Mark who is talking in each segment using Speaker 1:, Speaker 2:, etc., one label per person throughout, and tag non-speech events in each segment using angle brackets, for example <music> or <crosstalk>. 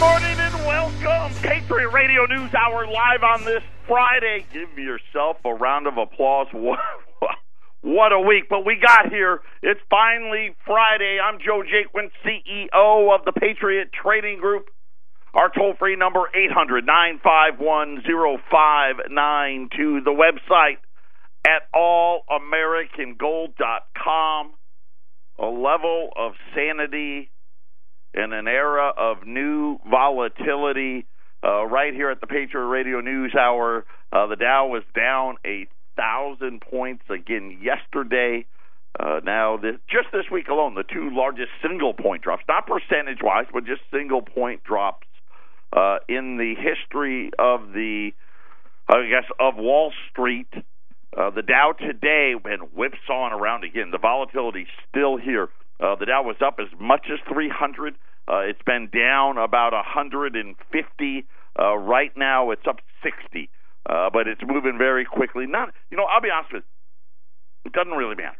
Speaker 1: morning and welcome. Patriot Radio News Hour live on this Friday. Give yourself a round of applause. <laughs> What, a week. But we got here. It's finally Friday. I'm Joe Jaquin, CEO of the Patriot Trading Group. Our toll free number, 800 951 0592. The website at allamericangold.com. A level of sanity in an era of new volatility. Uh, right here at the Patriot Radio News Hour, uh, the Dow was down a thousand points again yesterday. Uh, now, this, just this week alone, the two largest single point drops, not percentage wise, but just single point drops uh, in the history of the, I guess, of Wall Street. Uh, the Dow today been whipsawing around again. The volatility still here. Uh, the Dow was up as much as 300. Uh, it's been down about 150. Uh, right now, it's up 60, uh, but it's moving very quickly. Not, you know, I'll be honest with you, it doesn't really matter.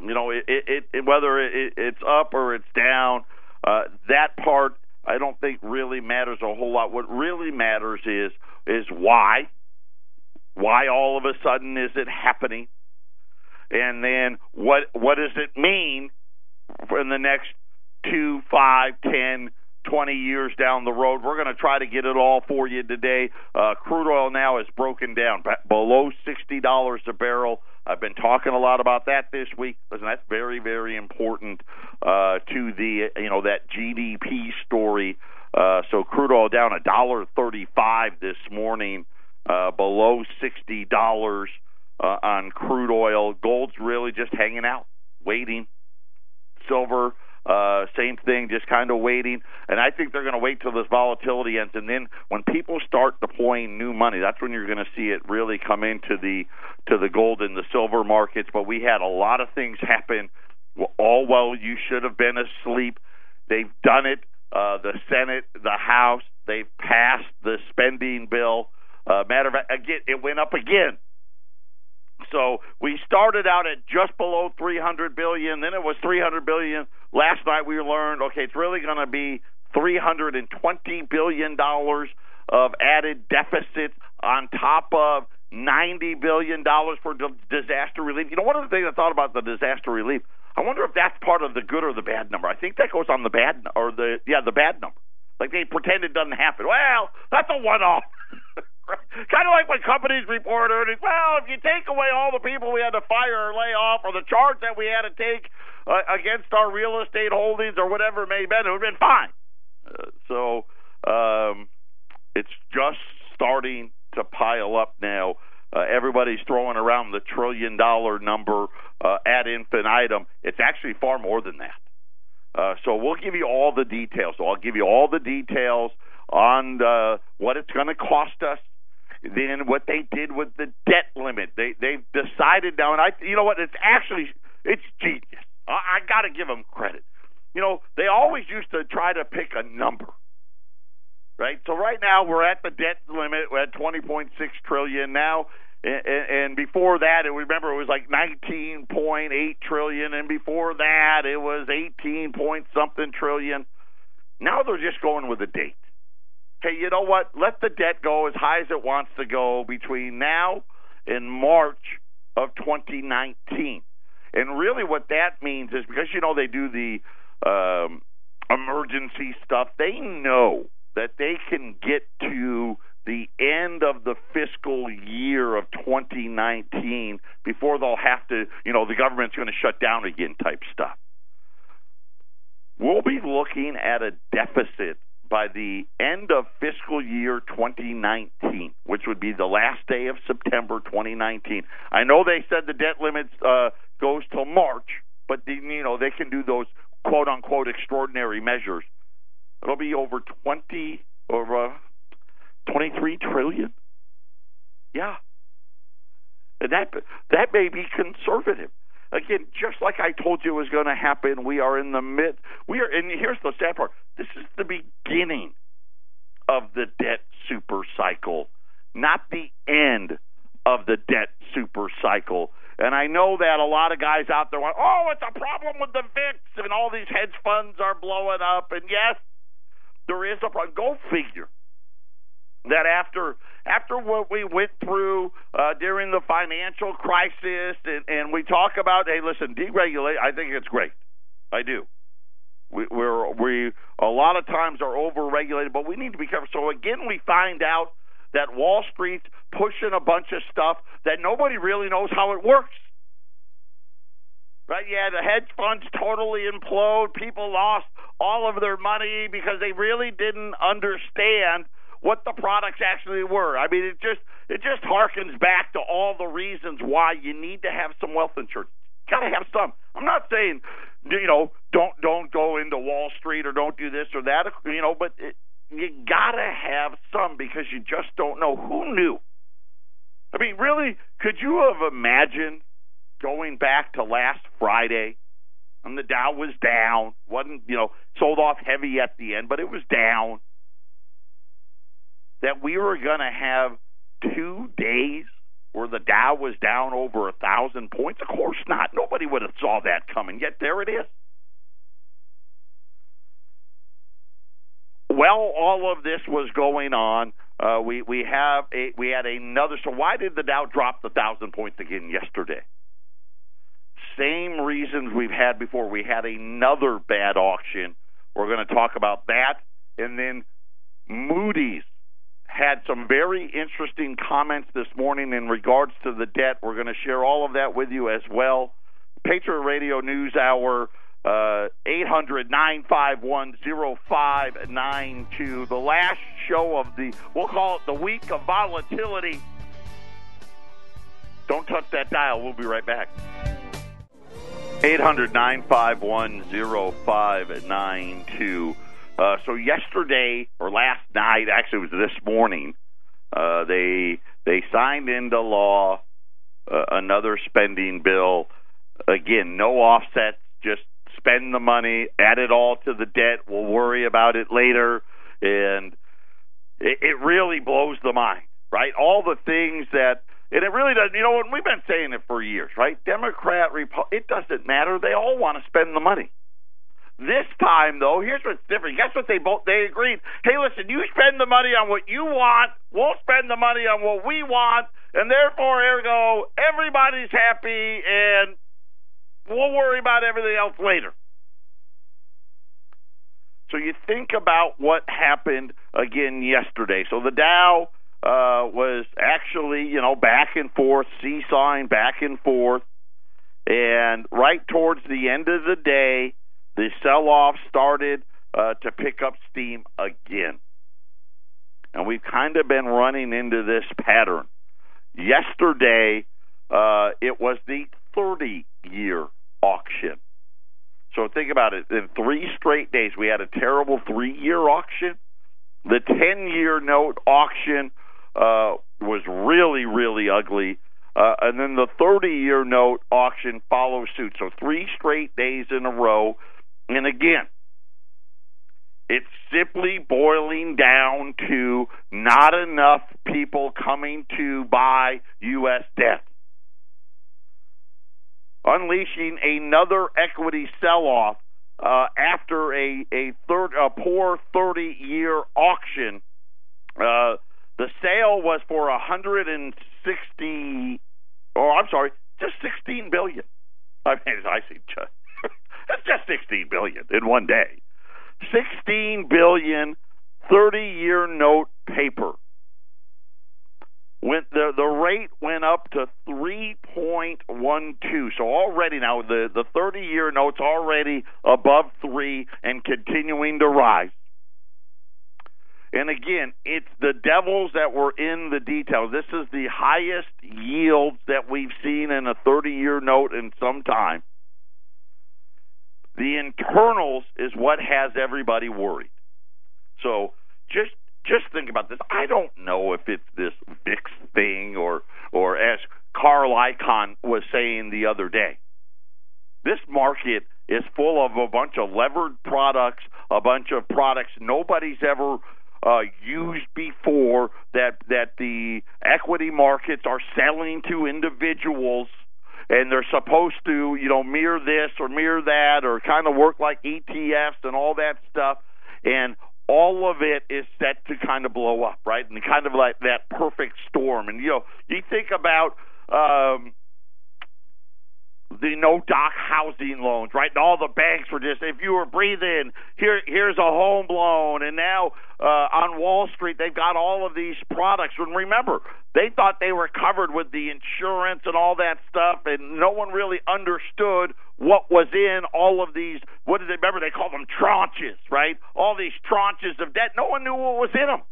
Speaker 1: You know, it, it, it whether it, it's up or it's down, uh, that part I don't think really matters a whole lot. What really matters is is why, why all of a sudden is it happening, and then what what does it mean in the next two, five, ten, twenty years down the road. We're going to try to get it all for you today. Uh, crude oil now is broken down below sixty dollars a barrel. I've been talking a lot about that this week. Listen, that's very, very important uh, to the you know that GDP story. Uh, so crude oil down a dollar thirty-five this morning, uh, below sixty dollars uh, on crude oil. Gold's really just hanging out, waiting. Silver uh, same thing, just kind of waiting. And I think they're going to wait till this volatility ends, and then when people start deploying new money, that's when you're going to see it really come into the to the gold and the silver markets. But we had a lot of things happen. All while you should have been asleep. They've done it. Uh, the Senate, the House, they've passed the spending bill. Uh, matter of fact, again, it went up again so we started out at just below 300 billion, then it was 300 billion. Last night we learned, okay, it's really going to be 320 billion dollars of added deficit on top of 90 billion dollars for disaster relief. You know, one of the things I thought about the disaster relief, I wonder if that's part of the good or the bad number. I think that goes on the bad or the yeah, the bad number. Like they pretend it doesn't happen. Well, that's a one-off. <laughs> kind of like when companies report earnings. Well, if you take away all the people we had to fire or lay off, or the charge that we had to take uh, against our real estate holdings, or whatever it may have been, it would have been fine. Uh, so um, it's just starting to pile up now. Uh, everybody's throwing around the trillion dollar number uh, ad infinitum. It's actually far more than that. Uh, so we'll give you all the details. So I'll give you all the details on the, what it's going to cost us than what they did with the debt limit. They they've decided now, and I you know what? It's actually it's genius. I, I got to give them credit. You know, they always used to try to pick a number, right? So right now we're at the debt limit. We're at 20.6 trillion now. And, before that, remember it was like 19.8 trillion, and before that it was 18 point something trillion. Now they're just going with a date hey, you know what? Let the debt go as high as it wants to go between now and March of 2019. And really, what that means is because you know they do the um, emergency stuff, they know that they can get to the end of the fiscal year of 2019 before they'll have to, you know, the government's going to shut down again type stuff. We'll be looking at a deficit by the end of fiscal year 2019, which would be the last day of September 2019. I know they said the debt limit uh, goes till March, but the, you know they can do those quote unquote extraordinary measures. It'll be over 20 over uh, 23 trillion. Yeah, and that that may be conservative. Again, just like I told you was going to happen, we are in the mid. We are, and here's the sad part: this is the beginning of the debt super cycle, not the end of the debt super cycle. And I know that a lot of guys out there want, oh, it's a problem with the VIX, and all these hedge funds are blowing up. And yes, there is a problem. Go figure that after after what we went through uh, during the financial crisis, and, and we talk about, hey, listen, deregulate. I think it's great. I do. We, we're we a lot of times are overregulated, but we need to be careful. So again, we find out that Wall Street's pushing a bunch of stuff that nobody really knows how it works. Right? Yeah, the hedge funds totally implode. People lost all of their money because they really didn't understand what the products actually were. I mean, it just it just harkens back to all the reasons why you need to have some wealth insurance. Got to have some. I'm not saying you know don't don't go into Wall Street or don't do this or that. You know, but it, you got to have some because you just don't know who knew. I mean, really, could you have imagined going back to last Friday? And the Dow was down, wasn't you know sold off heavy at the end, but it was down that we were going to have two days where the Dow was down over a thousand points? Of course not. Nobody would have saw that coming. Yet there it is. Well, all of this was going on. Uh, we we have a we had another. So why did the Dow drop the thousand points again yesterday? Same reasons we've had before. We had another bad auction. We're going to talk about that, and then Moody's had some very interesting comments this morning in regards to the debt. We're going to share all of that with you as well. Patriot Radio News Hour, uh, 800 951 0592. The last show of the, we'll call it the week of volatility. Don't touch that dial. We'll be right back. 800 951 0592. Uh, so yesterday or last night, actually it was this morning, uh, they they signed into law uh, another spending bill. Again, no offsets, just spend the money, add it all to the debt. We'll worry about it later, and it, it really blows the mind, right? All the things that. And it really doesn't, You know, and we've been saying it for years, right? Democrat, Republican, it doesn't matter. They all want to spend the money. This time, though, here's what's different. Guess what they both they agreed? Hey, listen, you spend the money on what you want. We'll spend the money on what we want, and therefore, ergo, everybody's happy, and we'll worry about everything else later. So you think about what happened again yesterday. So the Dow uh, was actually, you know, back and forth, seesawing back and forth, and right towards the end of the day the sell off started uh, to pick up steam again. And we've kind of been running into this pattern. Yesterday, uh, it was the 30 year auction. So think about it. In three straight days, we had a terrible three year auction. The 10 year note auction uh, was really, really ugly. Uh, and then the 30 year note auction follows suit. So three straight days in a row and again, it's simply boiling down to not enough people coming to buy U.S. debt. Unleashing another equity sell off uh, after a, a, third, a poor 30 year auction. Uh, the sale was for 160, or I'm sorry, just 16 billion. I mean, <laughs> I see just that's just 16 billion in one day. 16 billion 30-year note paper. Went the the rate went up to 3.12. So already now the the 30-year notes already above 3 and continuing to rise. And again, it's the devils that were in the details. This is the highest yields that we've seen in a 30 year note in some time. The internals is what has everybody worried. So just just think about this. I don't know if it's this VIX thing or or as Carl Icahn was saying the other day. This market is full of a bunch of levered products, a bunch of products nobody's ever uh, used before that that the equity markets are selling to individuals and they're supposed to, you know, mirror this or mirror that or kind of work like ETFs and all that stuff. And all of it is set to kind of blow up, right? And kind of like that perfect storm. And you know, you think about um, the no doc housing loans, right? And all the banks were just, if you were breathing, here, here's a home loan. And now uh, on Wall Street, they've got all of these products. And remember, they thought they were covered with the insurance and all that stuff, and no one really understood what was in all of these. What did they remember? They called them tranches, right? All these tranches of debt. No one knew what was in them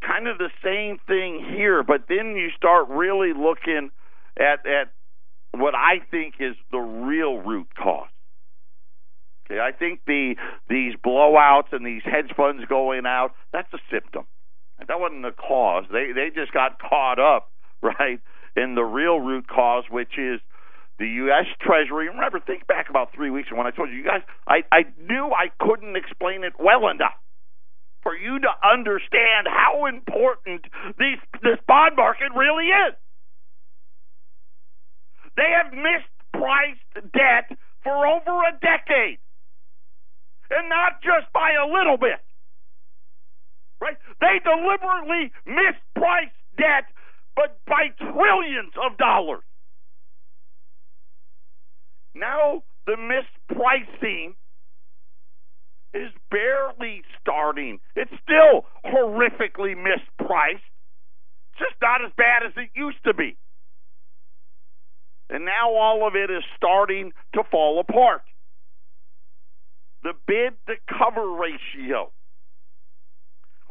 Speaker 1: kind of the same thing here, but then you start really looking at at what I think is the real root cause. Okay, I think the these blowouts and these hedge funds going out, that's a symptom. That wasn't the cause. They they just got caught up, <laughs> right, in the real root cause, which is the U.S. Treasury. Remember, think back about three weeks ago when I told you, you guys, I, I knew I couldn't explain it well enough for you to understand how important these, this bond market really is. They have mispriced debt for over a decade. And not just by a little bit. Right? They deliberately mispriced debt, but by trillions of dollars. Now the mispricing is barely starting. It's still horrifically mispriced. It's just not as bad as it used to be. And now all of it is starting to fall apart. The bid to cover ratio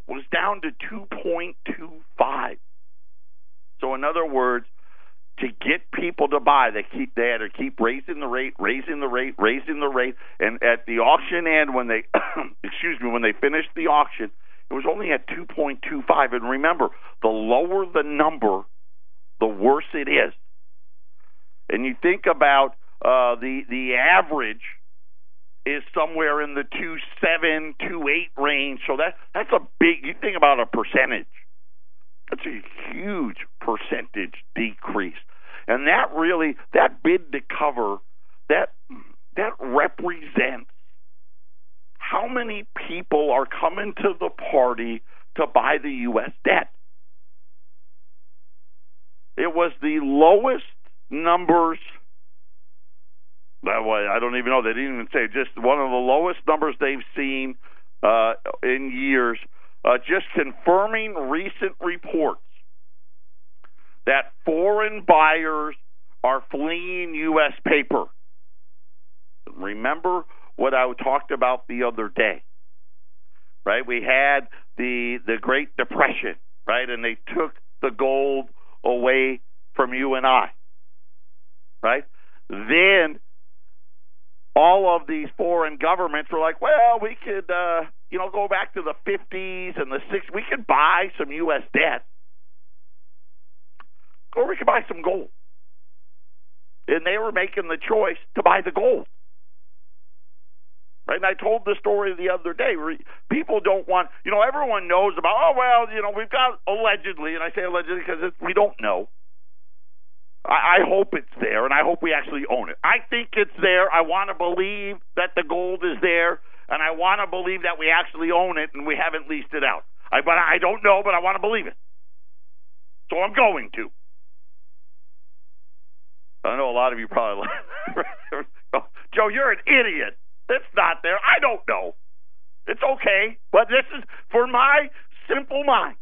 Speaker 1: was down to 2.25. So, in other words, to get people to buy, they keep they had to keep raising the rate, raising the rate, raising the rate, and at the auction end, when they <coughs> excuse me, when they finished the auction, it was only at 2.25. And remember, the lower the number, the worse it is and you think about uh, the the average is somewhere in the two seven two eight range. So that that's a big. You think about a percentage. That's a huge percentage decrease, and that really that bid to cover that that represents how many people are coming to the party to buy the U.S. debt. It was the lowest numbers. That way, I don't even know. They didn't even say just one of the lowest numbers they've seen uh, in years. Uh, just confirming recent reports that foreign buyers are fleeing U.S. paper. Remember what I talked about the other day, right? We had the the Great Depression, right, and they took the gold away from you and I right? Then all of these foreign governments were like, well, we could, uh, you know, go back to the 50s and the 60s. We could buy some U.S. debt, or we could buy some gold. And they were making the choice to buy the gold. Right? And I told the story the other day. People don't want, you know, everyone knows about, oh, well, you know, we've got allegedly, and I say allegedly because we don't know I, I hope it's there, and I hope we actually own it. I think it's there. I want to believe that the gold is there, and I want to believe that we actually own it and we haven't leased it out. I, but I don't know, but I want to believe it. So I'm going to. I know a lot of you probably <laughs> oh, Joe, you're an idiot. It's not there. I don't know. It's okay, but this is for my simple mind.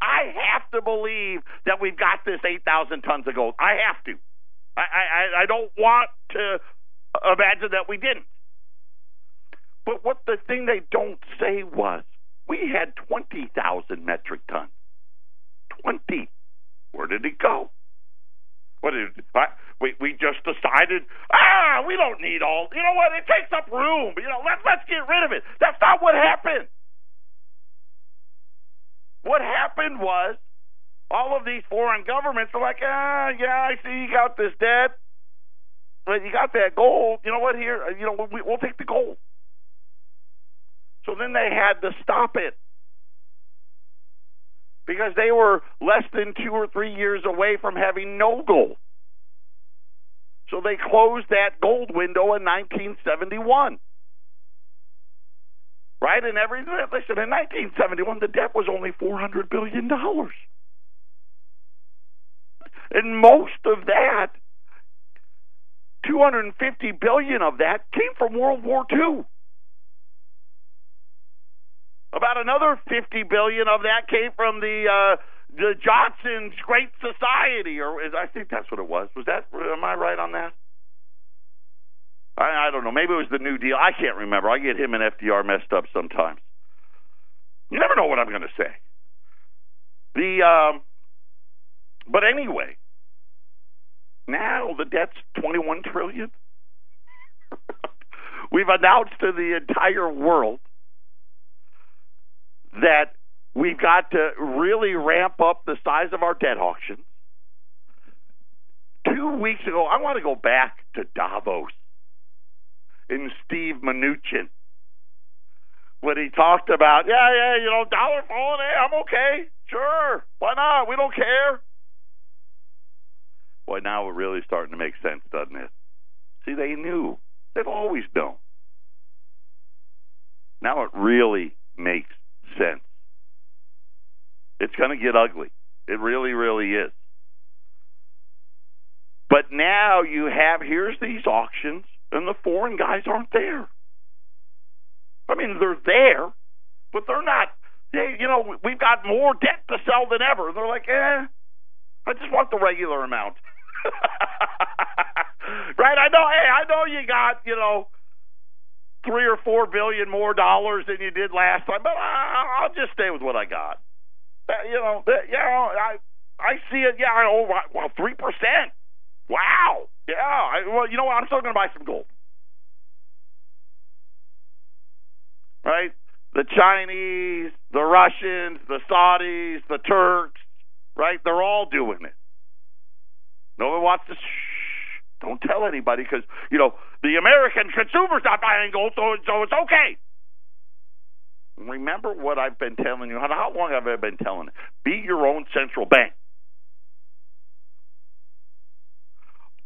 Speaker 1: I have to believe that we've got this 8,000 tons of gold. I have to. I, I, I don't want to imagine that we didn't. But what the thing they don't say was we had 20,000 metric tons. 20. Where did it go? What is I, we we just decided ah we don't need all you know what it takes up room you know let's let's get rid of it that's not what happened what happened was all of these foreign governments are like, ah, yeah, I see you got this debt, but you got that gold. You know what? Here, you know, we, we'll take the gold. So then they had to stop it because they were less than two or three years away from having no gold. So they closed that gold window in 1971. Right? And every listen, in 1971, the debt was only 400 billion dollars, and most of that, 250 billion of that, came from World War II. About another 50 billion of that came from the uh, the Johnson's Great Society, or is, I think that's what it was. Was that? Am I right on that? I, I don't know. Maybe it was the New Deal. I can't remember. I get him and FDR messed up sometimes. You never know what I'm going to say. The um, but anyway, now the debt's 21 trillion. <laughs> We've announced to the entire world that we've got to really ramp up the size of our debt auction. Two weeks ago, I want to go back to Davos in Steve Mnuchin when he talked about, yeah, yeah, you know, dollar falling, hey, I'm okay. Sure. Why not? We don't care. Boy, now we're really starting to make sense, doesn't it? See, they knew. They've always known. Now it really makes sense. It's going to get ugly. It really, really is. But now you have here's these auctions, and the foreign guys aren't there. I mean, they're there, but they're not. They, you know, we've got more debt to sell than ever. They're like, eh, I just want the regular amount. <laughs> right? I know. Hey, I know you got you know three or four billion more dollars than you did last time, but I, I'll just stay with what I got. You know, yeah, I I see it. Yeah, I, oh, well, three percent. Wow. Yeah. I, well, you know what? I'm still going to buy some gold. Right? The Chinese, the Russians, the Saudis, the Turks, right? They're all doing it. No one wants to. Shh, don't tell anybody because you know the American consumer's not buying gold, so so it's okay. Remember what I've been telling you. How long have I been telling you? Be your own central bank.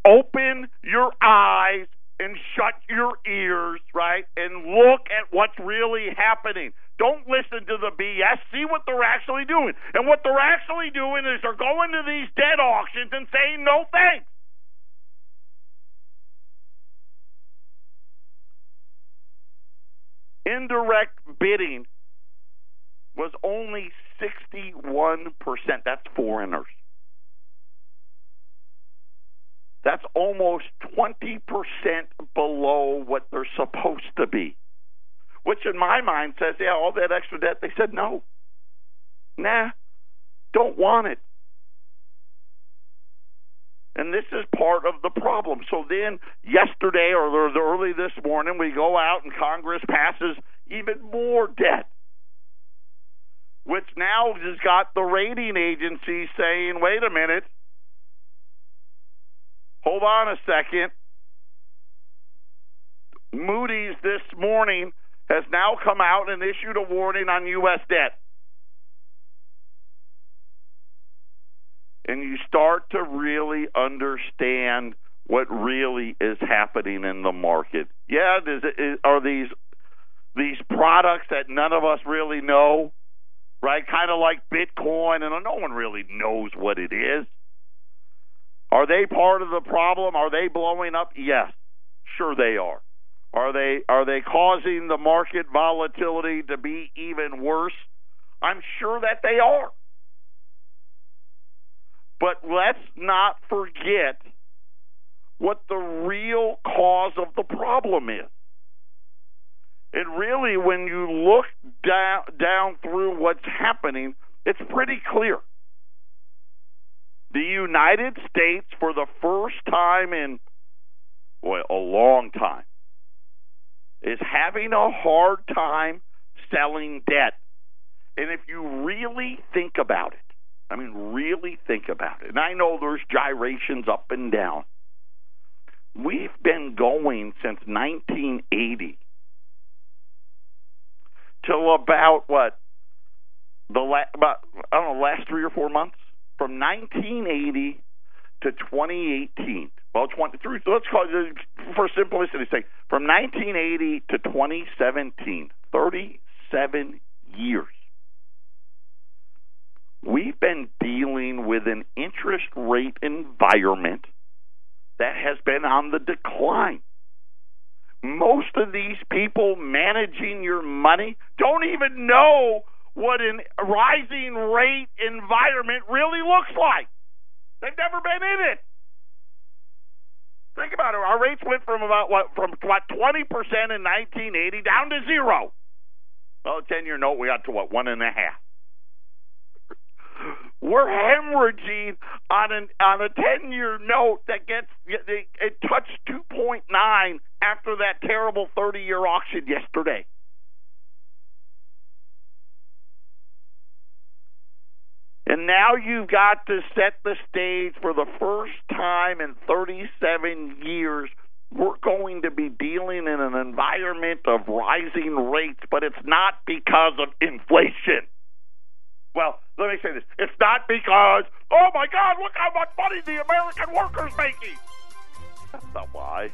Speaker 1: Open your eyes and shut your ears, right? And look at what's really happening. Don't listen to the BS. See what they're actually doing. And what they're actually doing is they're going to these dead auctions and saying no thanks. Indirect bidding was only 61%. That's foreigners. That's almost 20% below what they're supposed to be. Which in my mind says, yeah, all that extra debt. They said no. Nah, don't want it. And this is part of the problem. So then, yesterday or early this morning, we go out and Congress passes even more debt, which now has got the rating agencies saying, wait a minute, hold on a second. Moody's this morning has now come out and issued a warning on U.S. debt. And you start to really understand what really is happening in the market. Yeah, is, is, are these these products that none of us really know, right? Kind of like Bitcoin, and no one really knows what it is. Are they part of the problem? Are they blowing up? Yes, sure they are. Are they are they causing the market volatility to be even worse? I'm sure that they are. But let's not forget what the real cause of the problem is. And really, when you look down, down through what's happening, it's pretty clear. The United States, for the first time in boy, a long time, is having a hard time selling debt. And if you really think about it, I mean, really think about it, and I know there's gyrations up and down. We've been going since 1980 till about what the la- about I don't know last three or four months from 1980 to 2018. Well, 23. So let's call it for simplicity's sake, from 1980 to 2017, 37 years, we've been dealing with an interest rate environment that has been on the decline. Most of these people managing your money don't even know what a rising rate environment really looks like. They've never been in it. Think about it. Our rates went from about what from what twenty percent in 1980 down to zero. Well, ten year note we got to what one and a half. We're hemorrhaging on an on a ten year note that gets it, it touched two point nine after that terrible thirty year auction yesterday. And now you've got to set the stage for the first time in 37 years. We're going to be dealing in an environment of rising rates, but it's not because of inflation. Well, let me say this. It's not because, oh my God, look how much money the American worker's making. That's not why.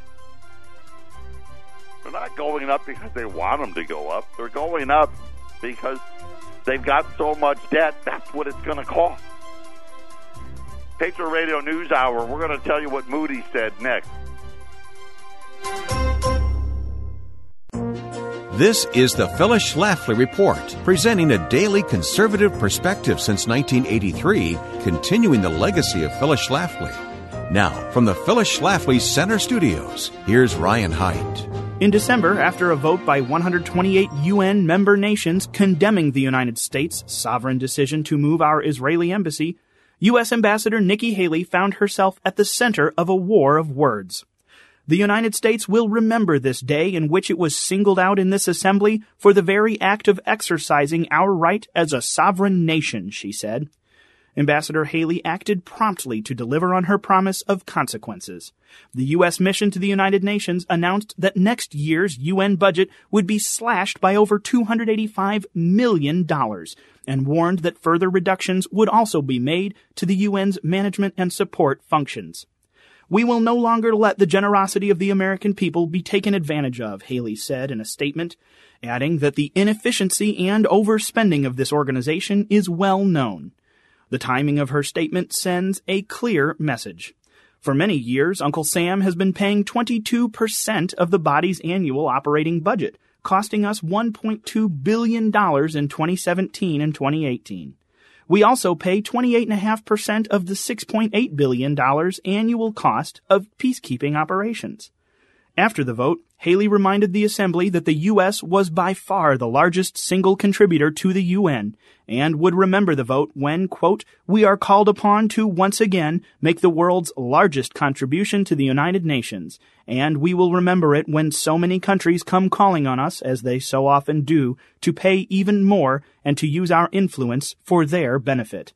Speaker 1: They're not going up because they want them to go up. They're going up because They've got so much debt, that's what it's going to cost. Patriot Radio News Hour, we're going to tell you what Moody said next.
Speaker 2: This is the Phyllis Schlafly Report, presenting a daily conservative perspective since 1983, continuing the legacy of Phyllis Schlafly. Now, from the Phyllis Schlafly Center Studios, here's Ryan Haidt.
Speaker 3: In December, after a vote by 128 UN member nations condemning the United States' sovereign decision to move our Israeli embassy, U.S. Ambassador Nikki Haley found herself at the center of a war of words. The United States will remember this day in which it was singled out in this assembly for the very act of exercising our right as a sovereign nation, she said. Ambassador Haley acted promptly to deliver on her promise of consequences. The U.S. mission to the United Nations announced that next year's UN budget would be slashed by over $285 million and warned that further reductions would also be made to the UN's management and support functions. We will no longer let the generosity of the American people be taken advantage of, Haley said in a statement, adding that the inefficiency and overspending of this organization is well known. The timing of her statement sends a clear message. For many years, Uncle Sam has been paying 22% of the body's annual operating budget, costing us $1.2 billion in 2017 and 2018. We also pay 28.5% of the $6.8 billion annual cost of peacekeeping operations. After the vote, Haley reminded the Assembly that the U.S. was by far the largest single contributor to the UN and would remember the vote when, quote, we are called upon to once again make the world's largest contribution to the United Nations, and we will remember it when so many countries come calling on us, as they so often do, to pay even more and to use our influence for their benefit.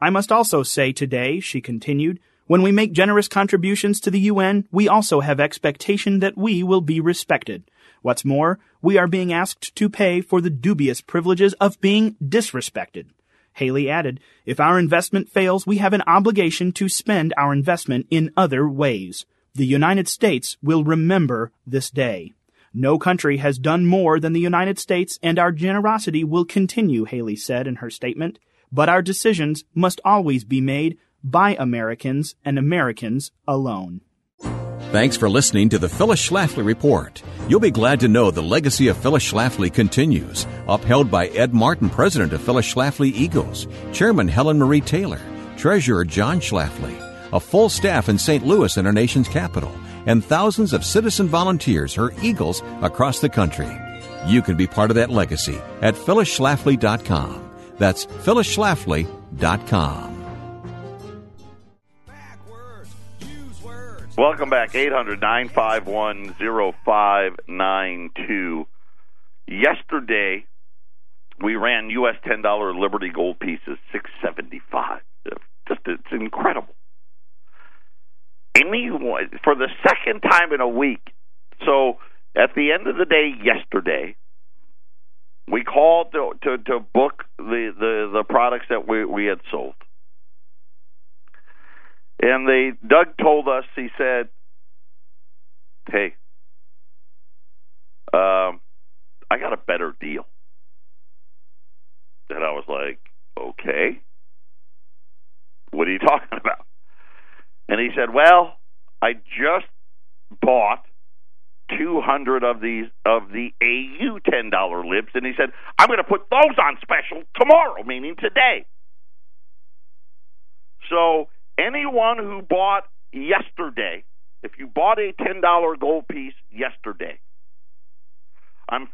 Speaker 3: I must also say today, she continued, when we make generous contributions to the UN, we also have expectation that we will be respected. What's more, we are being asked to pay for the dubious privileges of being disrespected. Haley added, if our investment fails, we have an obligation to spend our investment in other ways. The United States will remember this day. No country has done more than the United States, and our generosity will continue, Haley said in her statement. But our decisions must always be made by Americans and Americans alone.
Speaker 2: Thanks for listening to the Phyllis Schlafly Report. You'll be glad to know the legacy of Phyllis Schlafly continues, upheld by Ed Martin, president of Phyllis Schlafly Eagles, Chairman Helen Marie Taylor, Treasurer John Schlafly, a full staff in St. Louis and our nation's capital, and thousands of citizen volunteers, her Eagles, across the country. You can be part of that legacy at phyllisschlafly.com. That's phyllisschlafly.com.
Speaker 1: Welcome back, 800 951 0592. Yesterday, we ran U.S. $10 Liberty Gold pieces, 675 Just It's incredible. Anyone, for the second time in a week, so at the end of the day yesterday, we called to, to, to book the, the, the products that we, we had sold. And they Doug told us he said, "Hey, um, I got a better deal." And I was like, okay. What are you <laughs> talking about? And he said, well, I just bought 200 of these of the AU $10 libs and he said, I'm going to put those on special tomorrow, meaning today. So, anyone who bought yesterday, if you bought a $10 gold piece yesterday, I'm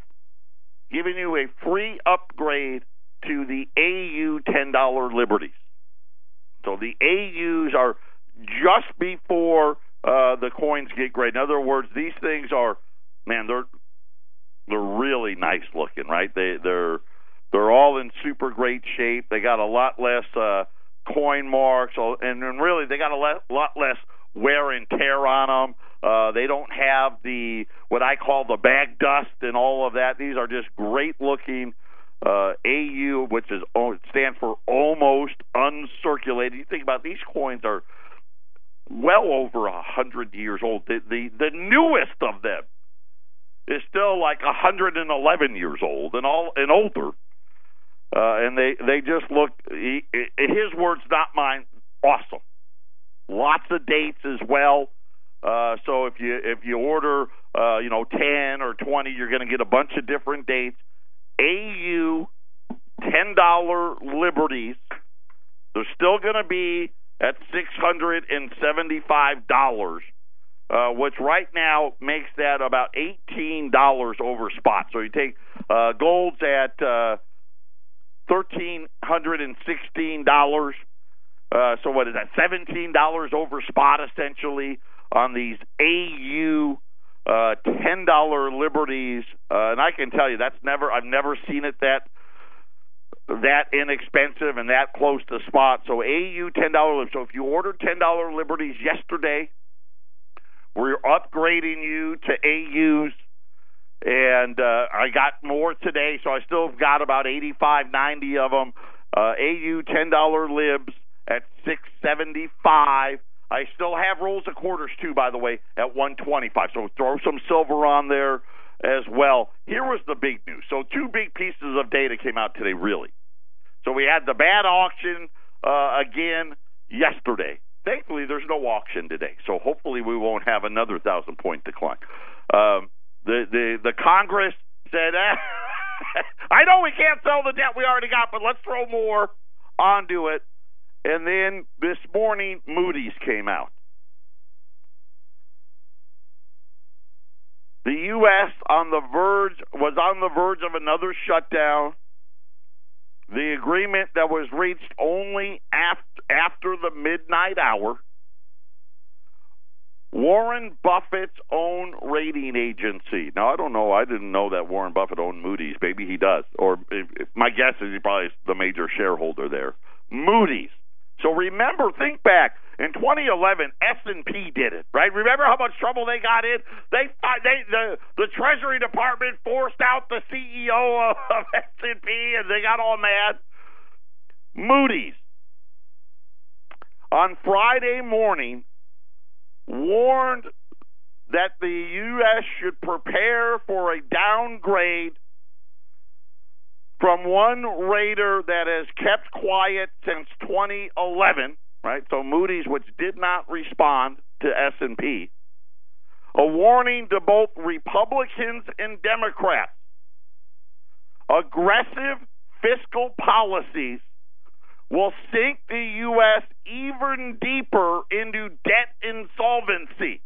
Speaker 1: giving you a free upgrade to the AU $10 Liberties. So the AUs are just before uh, the coins get great. In other words, these things are, man, they're they're really nice looking, right? They they're they're all in super great shape. They got a lot less uh, coin marks, and, really they got a lot less wear and tear on them. Uh, they don't have the what I call the bag dust and all of that. These are just great looking uh, AU, which is oh, stands for almost uncirculated. You think about these coins are well over a hundred years old. The, the the newest of them is still like a hundred and eleven years old and all and older. Uh, and they they just look. He, his words, not mine. Awesome. Lots of dates as well. Uh, so if you if you order uh, you know ten or twenty, you're going to get a bunch of different dates. AU ten dollar liberties. They're still going to be at six hundred and seventy five dollars, uh, which right now makes that about eighteen dollars over spot. So you take uh, gold's at uh, thirteen hundred and sixteen dollars. Uh, so what is that? Seventeen dollars over spot essentially on these AU uh, ten dollar liberties, uh, and I can tell you that's never I've never seen it that that inexpensive and that close to spot. So AU ten dollar So if you ordered ten dollar liberties yesterday, we're upgrading you to AUs, and uh, I got more today, so I still have got about eighty five, ninety of them. Uh, AU ten dollar libs at six seventy five. I still have rolls of quarters too, by the way, at 125. So throw some silver on there as well. Here was the big news. So two big pieces of data came out today, really. So we had the bad auction uh, again yesterday. Thankfully, there's no auction today, so hopefully we won't have another thousand point decline. Um, the the the Congress said, eh, <laughs> "I know we can't sell the debt we already got, but let's throw more onto it." And then this morning, Moody's came out. The U.S. on the verge was on the verge of another shutdown. The agreement that was reached only after, after the midnight hour. Warren Buffett's own rating agency. Now I don't know. I didn't know that Warren Buffett owned Moody's. Maybe he does. Or my guess is he probably is the major shareholder there. Moody's so remember, think back in 2011, S&P did it, right? Remember how much trouble they got in? They they the the Treasury Department forced out the CEO of <laughs> S&P, and they got all mad. Moody's on Friday morning warned that the U.S. should prepare for a downgrade from one rater that has kept quiet since 2011, right? So Moody's, which did not respond to S&P, a warning to both Republicans and Democrats. Aggressive fiscal policies will sink the U.S. even deeper into debt insolvency.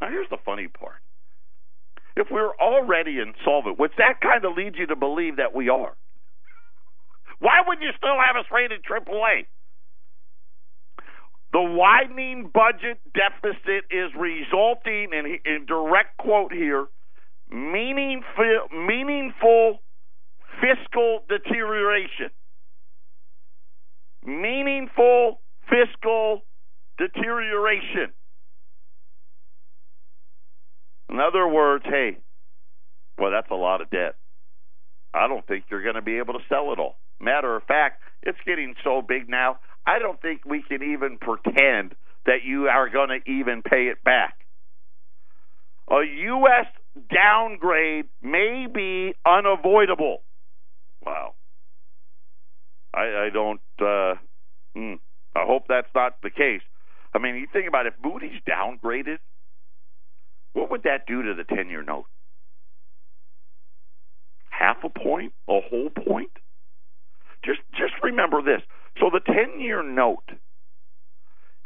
Speaker 1: Now, here's the funny part if we're already insolvent, which that kind of leads you to believe that we are. Why would you still have us rated AAA? The widening budget deficit is resulting in, in direct quote here, meaningful, meaningful fiscal deterioration. Meaningful fiscal deterioration. In other words, hey, well, that's a lot of debt. I don't think you're going to be able to sell it all. Matter of fact, it's getting so big now, I don't think we can even pretend that you are going to even pay it back. A U.S. downgrade may be unavoidable. Wow. I, I don't. Uh, hmm, I hope that's not the case. I mean, you think about it, if Moody's downgraded, what would that do to the ten-year note? Half a point, a whole point. Just just remember this. So the ten-year note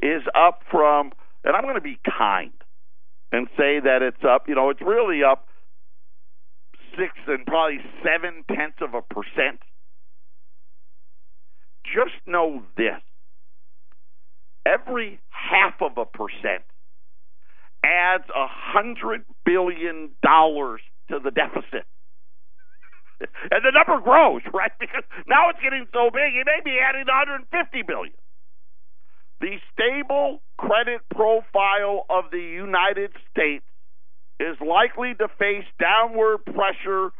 Speaker 1: is up from, and I'm going to be kind and say that it's up. You know, it's really up six and probably seven tenths of a percent. Just know this every half of a percent adds a hundred billion dollars to the deficit. <laughs> and the number grows, <laughs> right? Because now it's getting so big, it may be adding 150 billion. The stable credit profile of the United States is likely to face downward pressure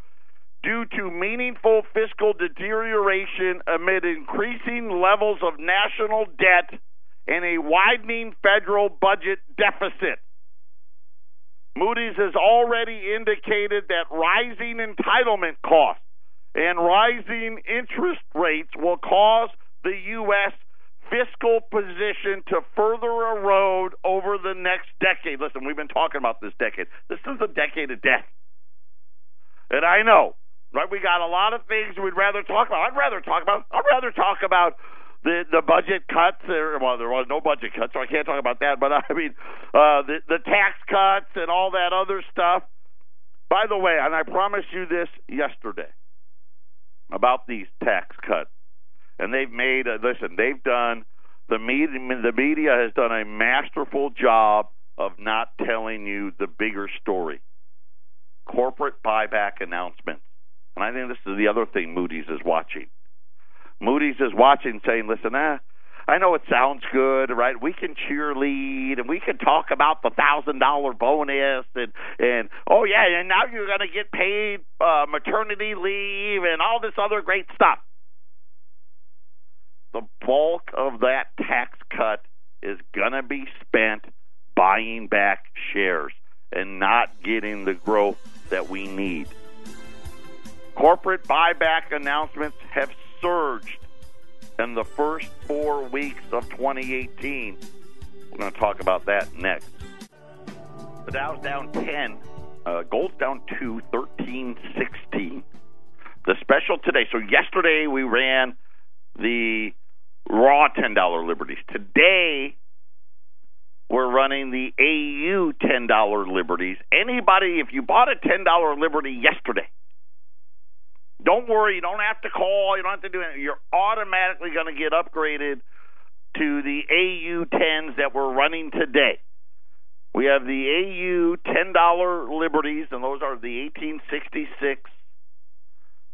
Speaker 1: due to meaningful fiscal deterioration amid increasing levels of national debt and a widening federal budget deficit. Moody's has already indicated that rising entitlement costs and rising interest rates will cause the U.S. fiscal position to further erode over the next decade. Listen, we've been talking about this decade. This is a decade of death. And I know, right? We got a lot of things we'd rather talk about. I'd rather talk about. I'd rather talk about the the budget cuts. There, well, there was no budget cuts, so I can't talk about that. But I mean, uh, the the tax cuts and all that other stuff. By the way, and I promised you this yesterday about these tax cuts, and they've made. Uh, listen, they've done the media. The media has done a masterful job of not telling you the bigger story. Corporate buyback announcements, and I think this is the other thing Moody's is watching Moody's is watching, saying, "Listen, ah, I know it sounds good, right? We can cheerlead and we can talk about the thousand dollar bonus and and oh yeah, and now you're going to get paid uh, maternity leave and all this other great stuff." The bulk of that tax cut is going to be spent buying back shares and not getting the growth that we need. Corporate buyback announcements have surged in the first four weeks of 2018. We're going to talk about that next. The Dow's down 10, uh, gold's down 2, 13, 16. The special today, so yesterday we ran the raw $10 liberties. Today we're running the AU $10 liberties. Anybody, if you bought a $10 liberty yesterday, don't worry, you don't have to call, you don't have to do anything. You're automatically going to get upgraded to the AU 10s that we're running today. We have the AU $10 Liberties, and those are the 1866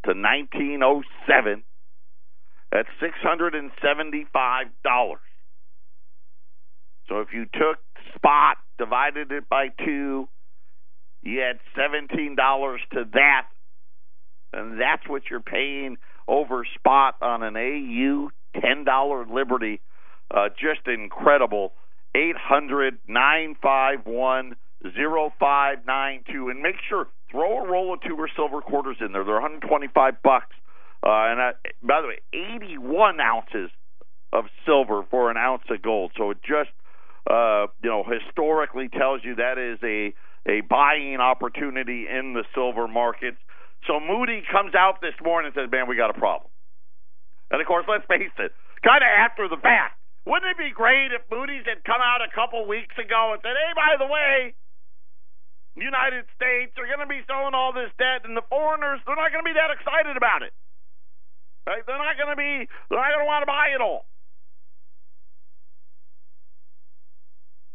Speaker 1: to 1907 at $675. So if you took spot, divided it by two, you had $17 to that and that's what you're paying over spot on an AU ten dollar Liberty. Uh, just incredible. Eight hundred nine five one zero five nine two, and make sure throw a roll of two or silver quarters in there. They're 125 bucks. Uh, and I, by the way, 81 ounces of silver for an ounce of gold. So it just uh, you know historically tells you that is a a buying opportunity in the silver markets. So Moody comes out this morning and says, "Man, we got a problem." And of course, let's face it, kind of after the fact. Wouldn't it be great if Moody's had come out a couple weeks ago and said, "Hey, by the way, United States are going to be selling all this debt, and the foreigners they're not going to be that excited about it. Right? They're not going to be. They're not going to want to buy it all."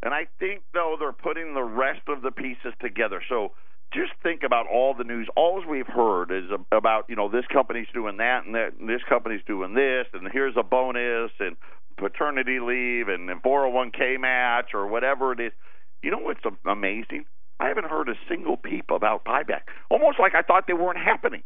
Speaker 1: And I think though they're putting the rest of the pieces together. So just think about all the news. All we've heard is about you know this company's doing that and that, and this company's doing this, and here's a bonus and paternity leave and, and 401k match or whatever it is. You know what's amazing? I haven't heard a single peep about buyback. Almost like I thought they weren't happening.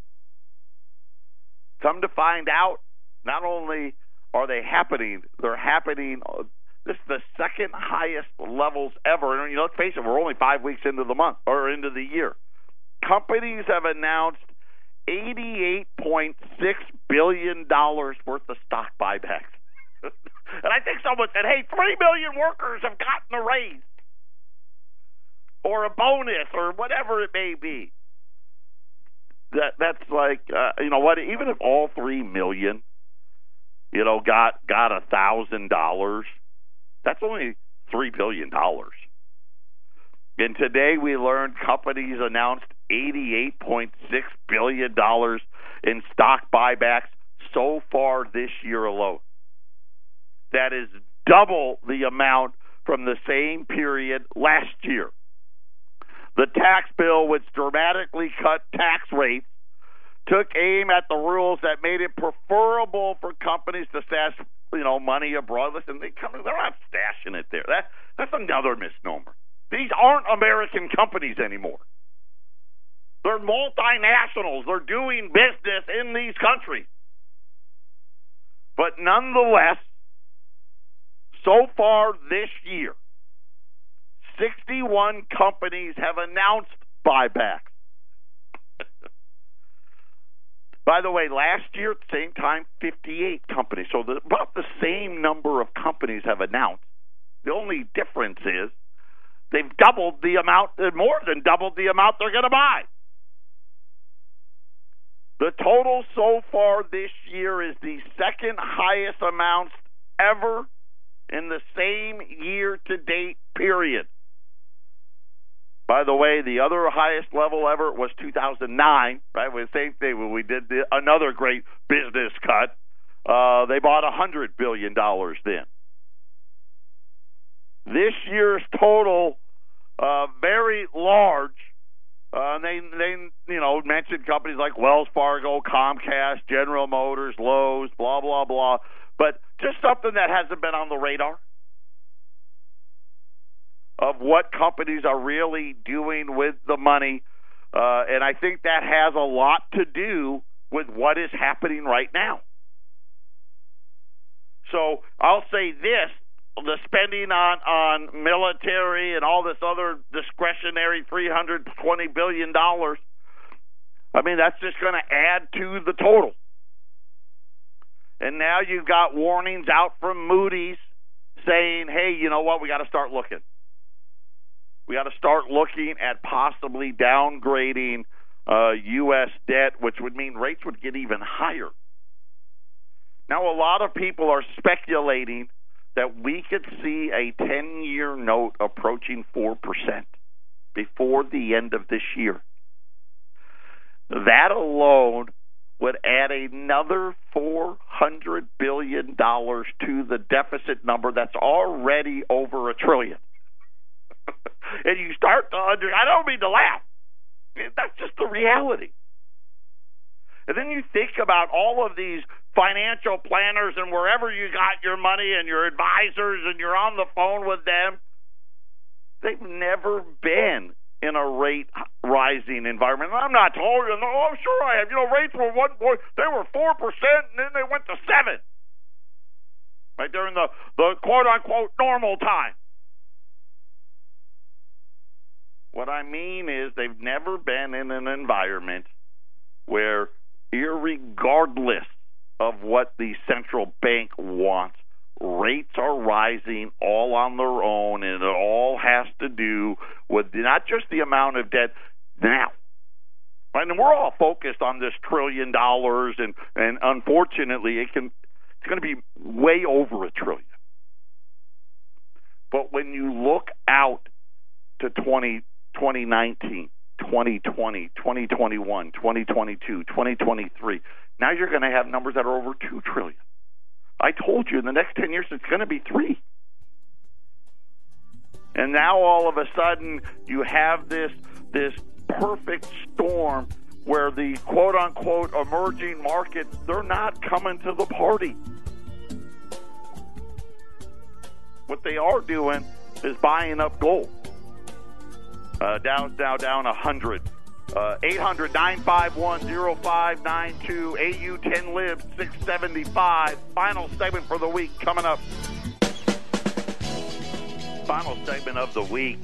Speaker 1: Come to find out, not only are they happening, they're happening. Uh, This is the second highest levels ever. And you know, let's face it, we're only five weeks into the month or into the year. Companies have announced $88.6 billion worth of stock buybacks. <laughs> and I think someone said, hey, 3 million workers have gotten a raise or a bonus or whatever it may be. That that's like uh, you know what? Even if all three million, you know, got got a thousand dollars, that's only three billion dollars. And today we learned companies announced $88.6 billion in stock buybacks so far this year alone. That is double the amount from the same period last year. The tax bill, which dramatically cut tax rates, took aim at the rules that made it preferable for companies to stash, you know, money abroad. Listen, they come, they're not stashing it there. That that's another misnomer. These aren't American companies anymore. They're multinationals. They're doing business in these countries. But nonetheless, so far this year, 61 companies have announced buybacks. By the way, last year at the same time, 58 companies. So the, about the same number of companies have announced. The only difference is they've doubled the amount, uh, more than doubled the amount they're going to buy. The total so far this year is the second highest amount ever in the same year to date period. By the way, the other highest level ever was 2009, right? The same thing when we did the, another great business cut. Uh, they bought a hundred billion dollars then. This year's total, uh, very large. Uh, they they you know mentioned companies like Wells Fargo, Comcast, General Motors, Lowe's, blah blah blah. But just something that hasn't been on the radar of what companies are really doing with the money. Uh, and I think that has a lot to do with what is happening right now. So I'll say this the spending on, on military and all this other discretionary $320 billion, I mean, that's just going to add to the total. And now you've got warnings out from Moody's saying, hey, you know what, we got to start looking. We got to start looking at possibly downgrading uh, U.S. debt, which would mean rates would get even higher. Now, a lot of people are speculating that we could see a 10 year note approaching 4% before the end of this year. That alone would add another $400 billion to the deficit number that's already over a trillion. And you start to under I don't mean to laugh. That's just the reality. And then you think about all of these financial planners and wherever you got your money and your advisors and you're on the phone with them. They've never been in a rate rising environment. I'm not told you. Oh, I'm sure I have. You know, rates were one point. They were four percent, and then they went to seven. Right during the the quote unquote normal time. What I mean is they've never been in an environment where, regardless of what the central bank wants, rates are rising all on their own, and it all has to do with not just the amount of debt now. And we're all focused on this trillion dollars, and and unfortunately, it can it's going to be way over a trillion. But when you look out to 20 2019, 2020, 2021, 2022, 2023. Now you're going to have numbers that are over 2 trillion. I told you in the next 10 years it's going to be 3. And now all of a sudden you have this this perfect storm where the quote unquote emerging markets they're not coming to the party. What they are doing is buying up gold. Uh, Dow's now down 100. Uh, 800 951 0592 AU 10 Lib 675. Final segment for the week coming up. Final segment of the week.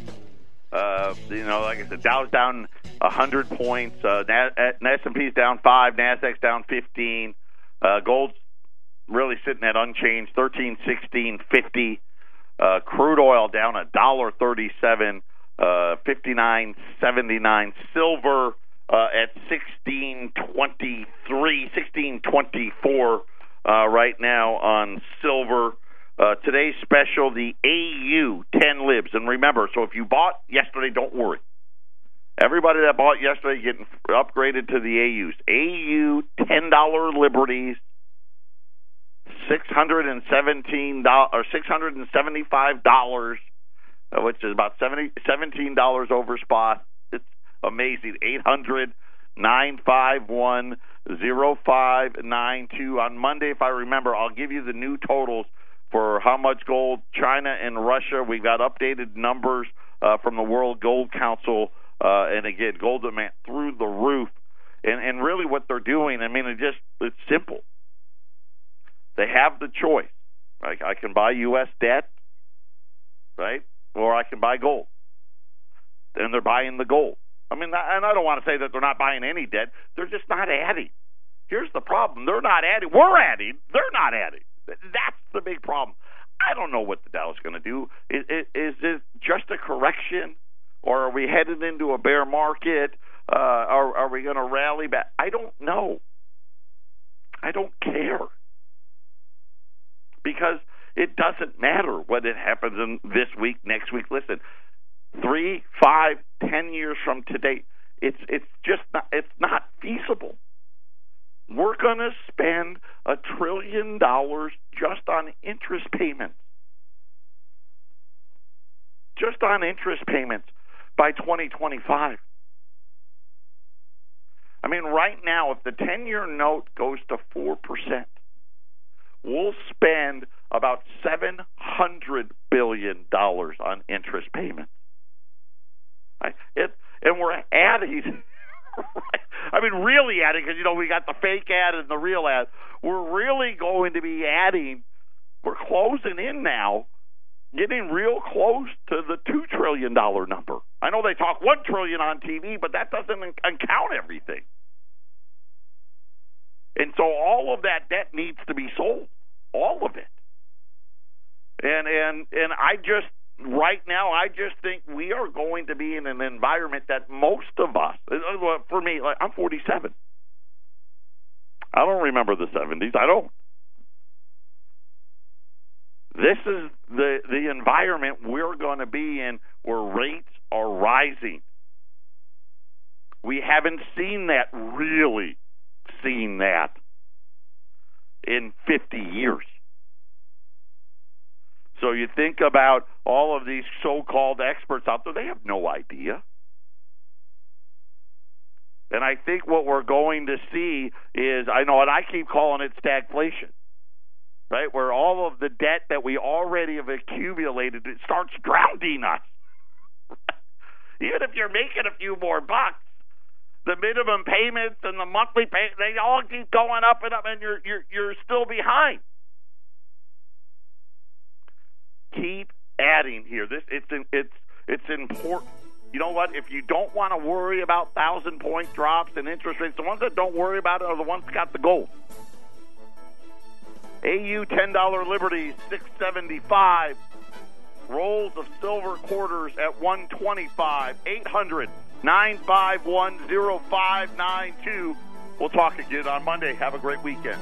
Speaker 1: Uh, you know, like I said, Dow's down 100 points. Uh, S&P's down 5, Nasdaq's down 15. Uh, gold's really sitting at unchanged, 13, 16, 50. Uh, crude oil down a dollar 37, uh, 59, 79. Silver uh, at 1623, 1624 uh, right now on silver. Uh, today's special, the AU 10 libs. And remember, so if you bought yesterday, don't worry. Everybody that bought yesterday getting upgraded to the AUs. AU $10 liberties, $617 or $675, uh, which is about 70, $17 over spot. It's amazing. 800 951 0592. On Monday, if I remember, I'll give you the new totals for how much gold China and Russia. We've got updated numbers uh, from the World Gold Council, uh, and again, gold demand through the roof. And, and really, what they're doing, I mean, it just it's simple. They have the choice. Right? I can buy U.S. debt, right, or I can buy gold, and they're buying the gold. I mean, and I don't want to say that they're not buying any debt. They're just not adding. Here's the problem: they're not adding. We're adding. They're not adding. That's the big problem. I don't know what the Dow is going to do. Is, is, is just a correction, or are we headed into a bear market? Uh, are, are we going to rally back? I don't know. I don't care because it doesn't matter what it happens in this week, next week. Listen, three, five, ten years from today, it's it's just not it's not feasible. We're going to spend a trillion dollars just on interest payments. Just on interest payments by 2025. I mean, right now, if the 10 year note goes to 4%, we'll spend about $700 billion on interest payments. It, and we're adding <laughs> I mean, really adding because you know we got the fake ad and the real ad. We're really going to be adding. We're closing in now, getting real close to the two trillion dollar number. I know they talk one trillion on TV, but that doesn't account everything. And so all of that debt needs to be sold, all of it. And and and I just right now, I just think we are going to be in an environment that most of us, uh, uh, for me, like I'm 47. I don't remember the 70s. I don't. This is the the environment we're going to be in where rates are rising. We haven't seen that really seen that in 50 years. So you think about all of these so-called experts out there; they have no idea. And I think what we're going to see is, I know, and I keep calling it stagflation, right? Where all of the debt that we already have accumulated it starts drowning us. <laughs> Even if you're making a few more bucks, the minimum payments and the monthly pay they all keep going up and up, and you're you're you're still behind keep adding here. This it's it's it's important. You know what? If you don't want to worry about thousand point drops and interest rates, the ones that don't worry about it are the ones that got the gold. AU ten dollar Liberty six seventy five. Rolls of silver quarters at one twenty five. Eight hundred nine five one zero five nine two. We'll talk again on Monday. Have a great weekend.